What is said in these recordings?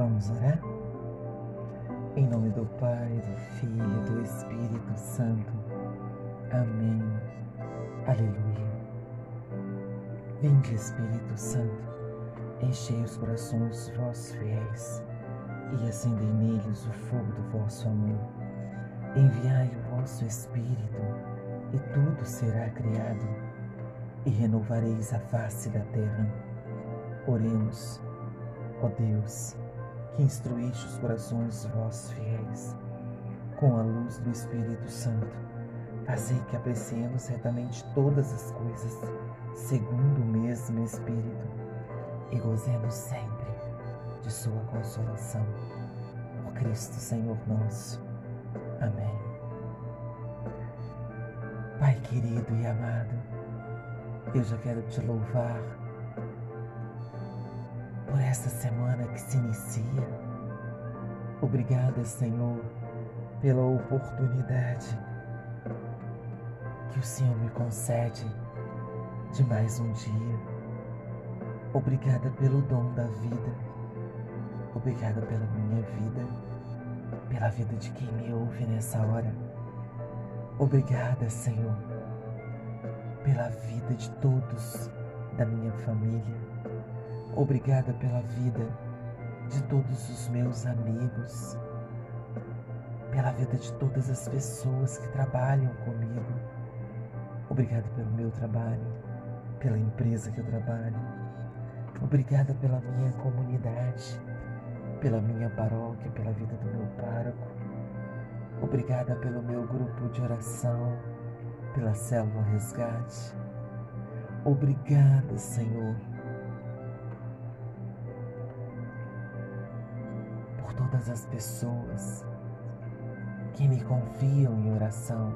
Vamos orar? Em nome do Pai, do Filho e do Espírito Santo. Amém. Aleluia. Vinde, Espírito Santo, enchei os corações dos vossos fiéis e acendei neles o fogo do vosso amor. Enviai o vosso Espírito e tudo será criado e renovareis a face da terra. Oremos, ó Deus que instruíste os corações vossos fiéis, com a luz do Espírito Santo, fazei que apreciemos certamente todas as coisas, segundo o mesmo Espírito, e gozemos sempre de Sua consolação. Por Cristo Senhor nosso. Amém. Pai querido e amado, eu já quero te louvar por esta semana que se inicia. Obrigada, Senhor, pela oportunidade que o Senhor me concede de mais um dia. Obrigada pelo dom da vida. Obrigada pela minha vida, pela vida de quem me ouve nessa hora. Obrigada, Senhor, pela vida de todos da minha família Obrigada pela vida de todos os meus amigos, pela vida de todas as pessoas que trabalham comigo. Obrigada pelo meu trabalho, pela empresa que eu trabalho. Obrigada pela minha comunidade, pela minha paróquia, pela vida do meu pároco. Obrigada pelo meu grupo de oração, pela célula resgate. Obrigada, Senhor todas as pessoas que me confiam em oração.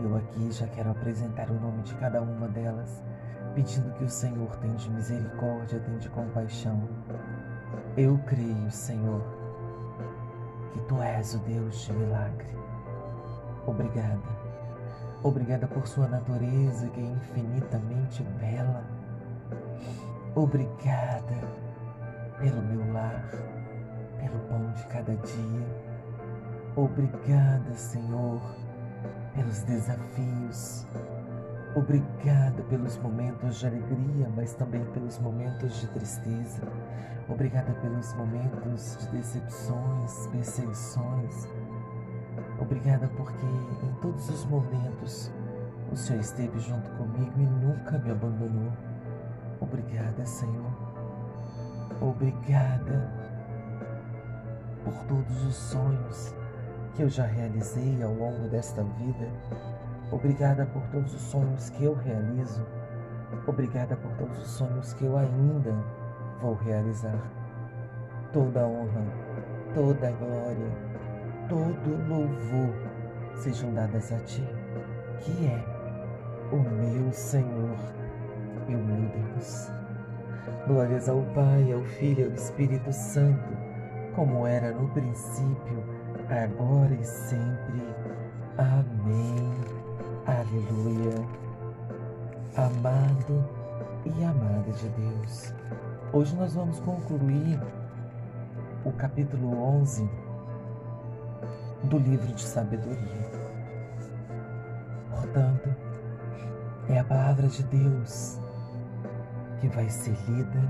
Eu aqui já quero apresentar o nome de cada uma delas, pedindo que o Senhor tenha de misericórdia, tenha de compaixão. Eu creio, Senhor, que Tu és o Deus de milagre. Obrigada. Obrigada por Sua natureza que é infinitamente bela. Obrigada pelo meu lar pelo pão de cada dia. Obrigada, Senhor, pelos desafios. Obrigada pelos momentos de alegria, mas também pelos momentos de tristeza. Obrigada pelos momentos de decepções, perseguições. Obrigada porque em todos os momentos o Senhor esteve junto comigo e nunca me abandonou. Obrigada, Senhor. Obrigada por todos os sonhos que eu já realizei ao longo desta vida. Obrigada por todos os sonhos que eu realizo. Obrigada por todos os sonhos que eu ainda vou realizar. Toda honra, toda glória, todo louvor sejam dadas a Ti, que é o meu Senhor e o meu Deus. Glórias ao Pai, ao Filho e ao Espírito Santo como era no princípio, agora e sempre. Amém. Aleluia. Amado e amada de Deus, hoje nós vamos concluir o capítulo 11 do livro de sabedoria. Portanto, é a palavra de Deus que vai ser lida,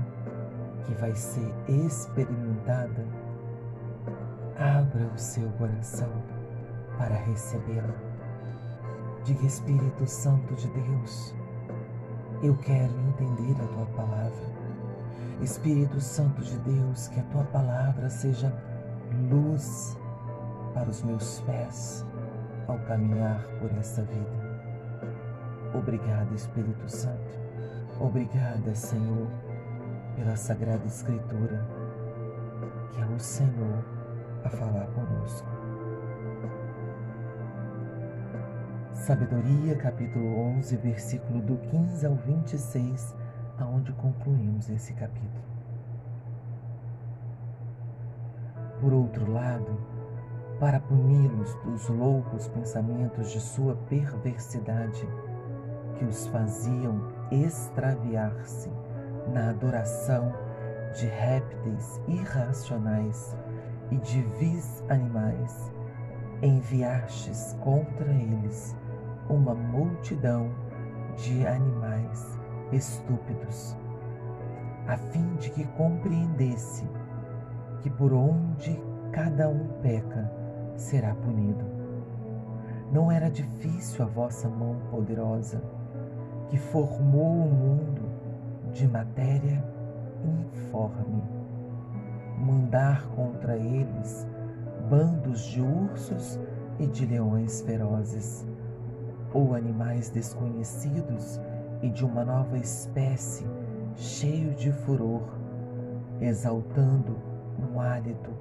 que vai ser experimentada Abra o seu coração para recebê-la. Diga, Espírito Santo de Deus, eu quero entender a tua palavra. Espírito Santo de Deus, que a tua palavra seja luz para os meus pés ao caminhar por essa vida. Obrigada, Espírito Santo. Obrigada, Senhor, pela Sagrada Escritura, que é o Senhor a falar conosco. Sabedoria, capítulo 11, versículo do 15 ao 26, aonde concluímos esse capítulo. Por outro lado, para puni-los dos loucos pensamentos de sua perversidade, que os faziam extraviar-se na adoração de répteis irracionais e de vis animais, enviastes contra eles uma multidão de animais estúpidos, a fim de que compreendesse que por onde cada um peca será punido. Não era difícil a vossa mão poderosa, que formou o mundo de matéria informe, mandar contra eles bandos de ursos e de leões ferozes, ou animais desconhecidos e de uma nova espécie, cheio de furor, exaltando um hálito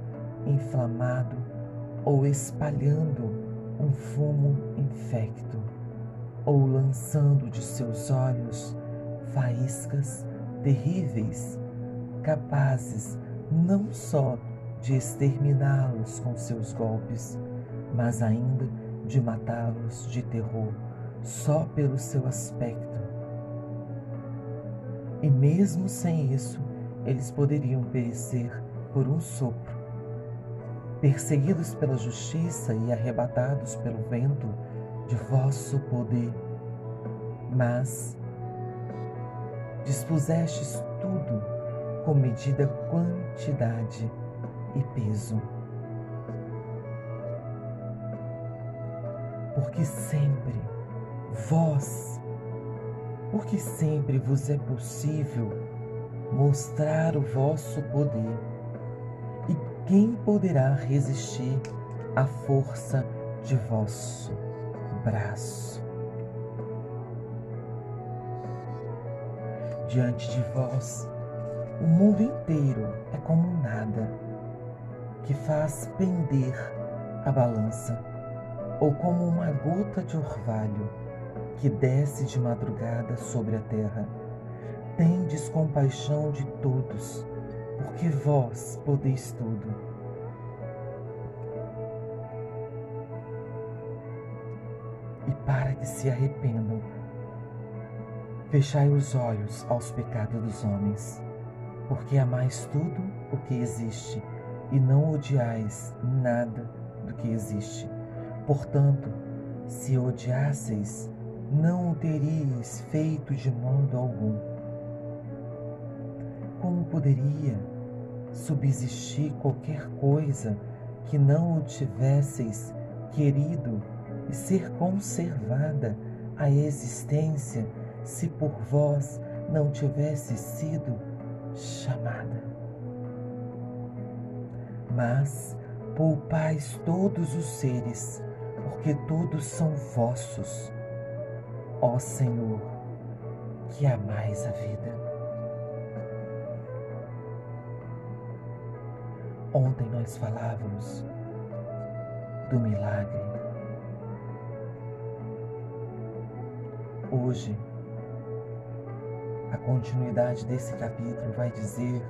inflamado ou espalhando um fumo infecto, ou lançando de seus olhos faíscas terríveis, capazes não só de exterminá-los com seus golpes, mas ainda de matá-los de terror só pelo seu aspecto. E mesmo sem isso, eles poderiam perecer por um sopro. Perseguidos pela justiça e arrebatados pelo vento de vosso poder. Mas dispusestes tudo com medida quantidade e peso. Porque sempre vós, porque sempre vos é possível mostrar o vosso poder. E quem poderá resistir à força de vosso braço? Diante de vós, o mundo inteiro é como nada, que faz pender a balança, ou como uma gota de orvalho que desce de madrugada sobre a terra. Tendes compaixão de todos, porque vós podeis tudo. E para que se arrependam, Fechai os olhos aos pecados dos homens, porque amais tudo o que existe e não odiais nada do que existe. Portanto, se odiasseis, não o teríeis feito de modo algum. Como poderia subsistir qualquer coisa que não o tivesseis querido e ser conservada a existência? se por vós não tivesse sido chamada. Mas poupais todos os seres, porque todos são vossos, ó Senhor, que amais a vida. Ontem nós falávamos do milagre. Hoje, a continuidade desse capítulo vai dizer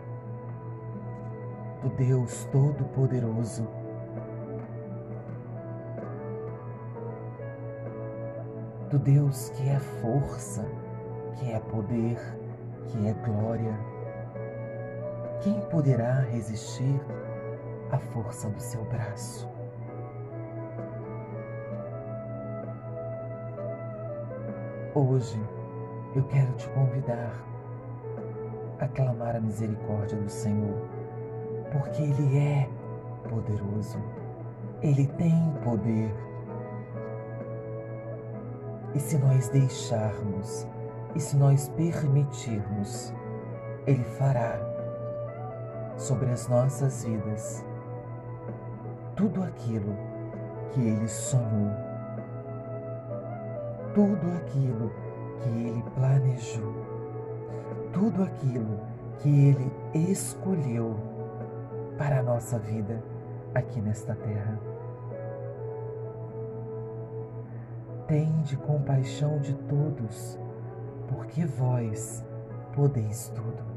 do Deus Todo-Poderoso. Do Deus que é força, que é poder, que é glória. Quem poderá resistir à força do seu braço? Hoje, eu quero te convidar a clamar a misericórdia do Senhor, porque Ele é poderoso, Ele tem poder. E se nós deixarmos, e se nós permitirmos, Ele fará sobre as nossas vidas tudo aquilo que Ele sonhou, tudo aquilo que Ele planejou, tudo aquilo que Ele escolheu para a nossa vida aqui nesta terra. Tende compaixão de todos, porque vós podeis tudo.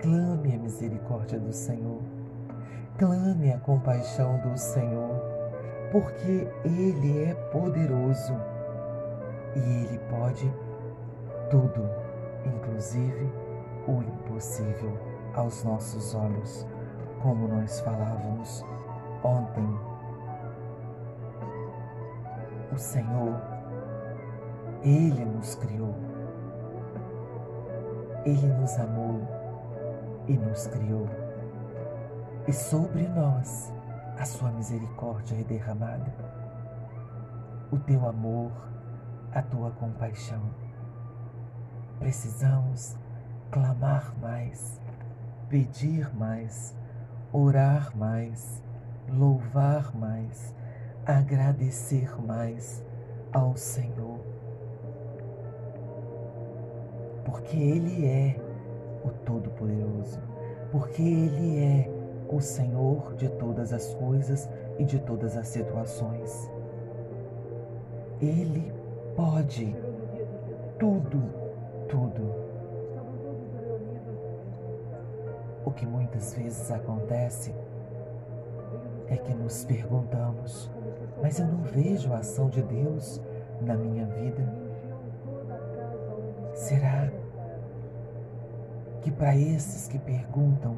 Clame a misericórdia do Senhor, clame a compaixão do Senhor porque Ele é poderoso e Ele pode tudo, inclusive o impossível aos nossos olhos, como nós falávamos ontem. O Senhor, Ele nos criou, Ele nos amou e nos criou, e sobre nós a Sua misericórdia é derramada, o Teu amor, a Tua compaixão. Precisamos clamar mais, pedir mais, orar mais, louvar mais, agradecer mais ao Senhor. Porque Ele é o Todo-Poderoso, porque Ele é o Senhor de todas as coisas e de todas as situações. Ele pode tudo, tudo O que muitas vezes acontece é que nos perguntamos, mas eu não vejo a ação de Deus na minha vida. Será que para esses que perguntam,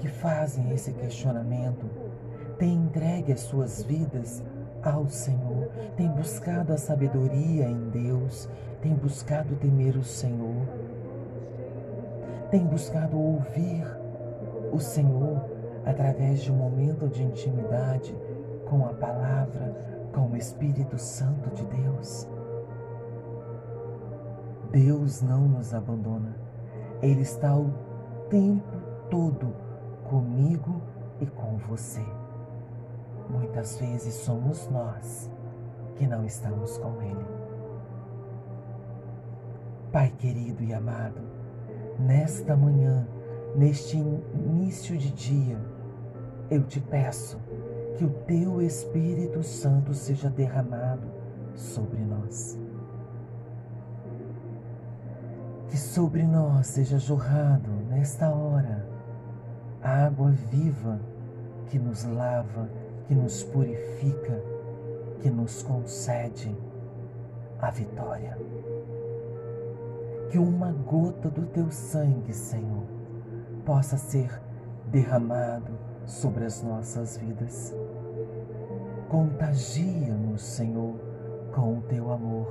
que fazem esse questionamento, têm entregue as suas vidas ao Senhor, têm buscado a sabedoria em Deus, têm buscado temer o Senhor? tem buscado ouvir o Senhor através de um momento de intimidade com a palavra, com o Espírito Santo de Deus. Deus não nos abandona. Ele está o tempo todo comigo e com você. Muitas vezes somos nós que não estamos com Ele. Pai querido e amado, nesta manhã, neste início de dia, eu te peço que o teu Espírito Santo seja derramado sobre nós. Que sobre nós seja jorrado nesta hora a água viva que nos lava, que nos purifica, que nos concede a vitória que uma gota do teu sangue, Senhor, possa ser derramado sobre as nossas vidas. Contagia-nos, Senhor, com o teu amor,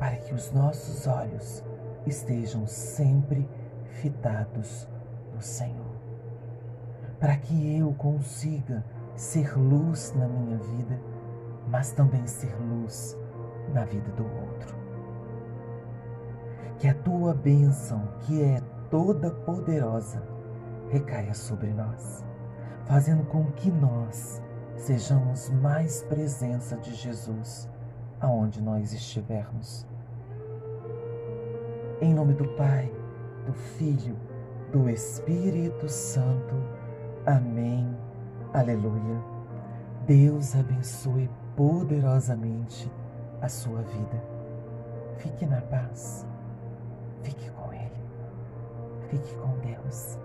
para que os nossos olhos estejam sempre fitados no Senhor, para que eu consiga ser luz na minha vida, mas também ser luz na vida do outro que a tua bênção, que é toda poderosa, recaia sobre nós, fazendo com que nós sejamos mais presença de Jesus aonde nós estivermos. Em nome do Pai, do Filho, do Espírito Santo. Amém. Aleluia. Deus abençoe poderosamente a sua vida. Fique na paz. Fique com Ele. Fique com Deus.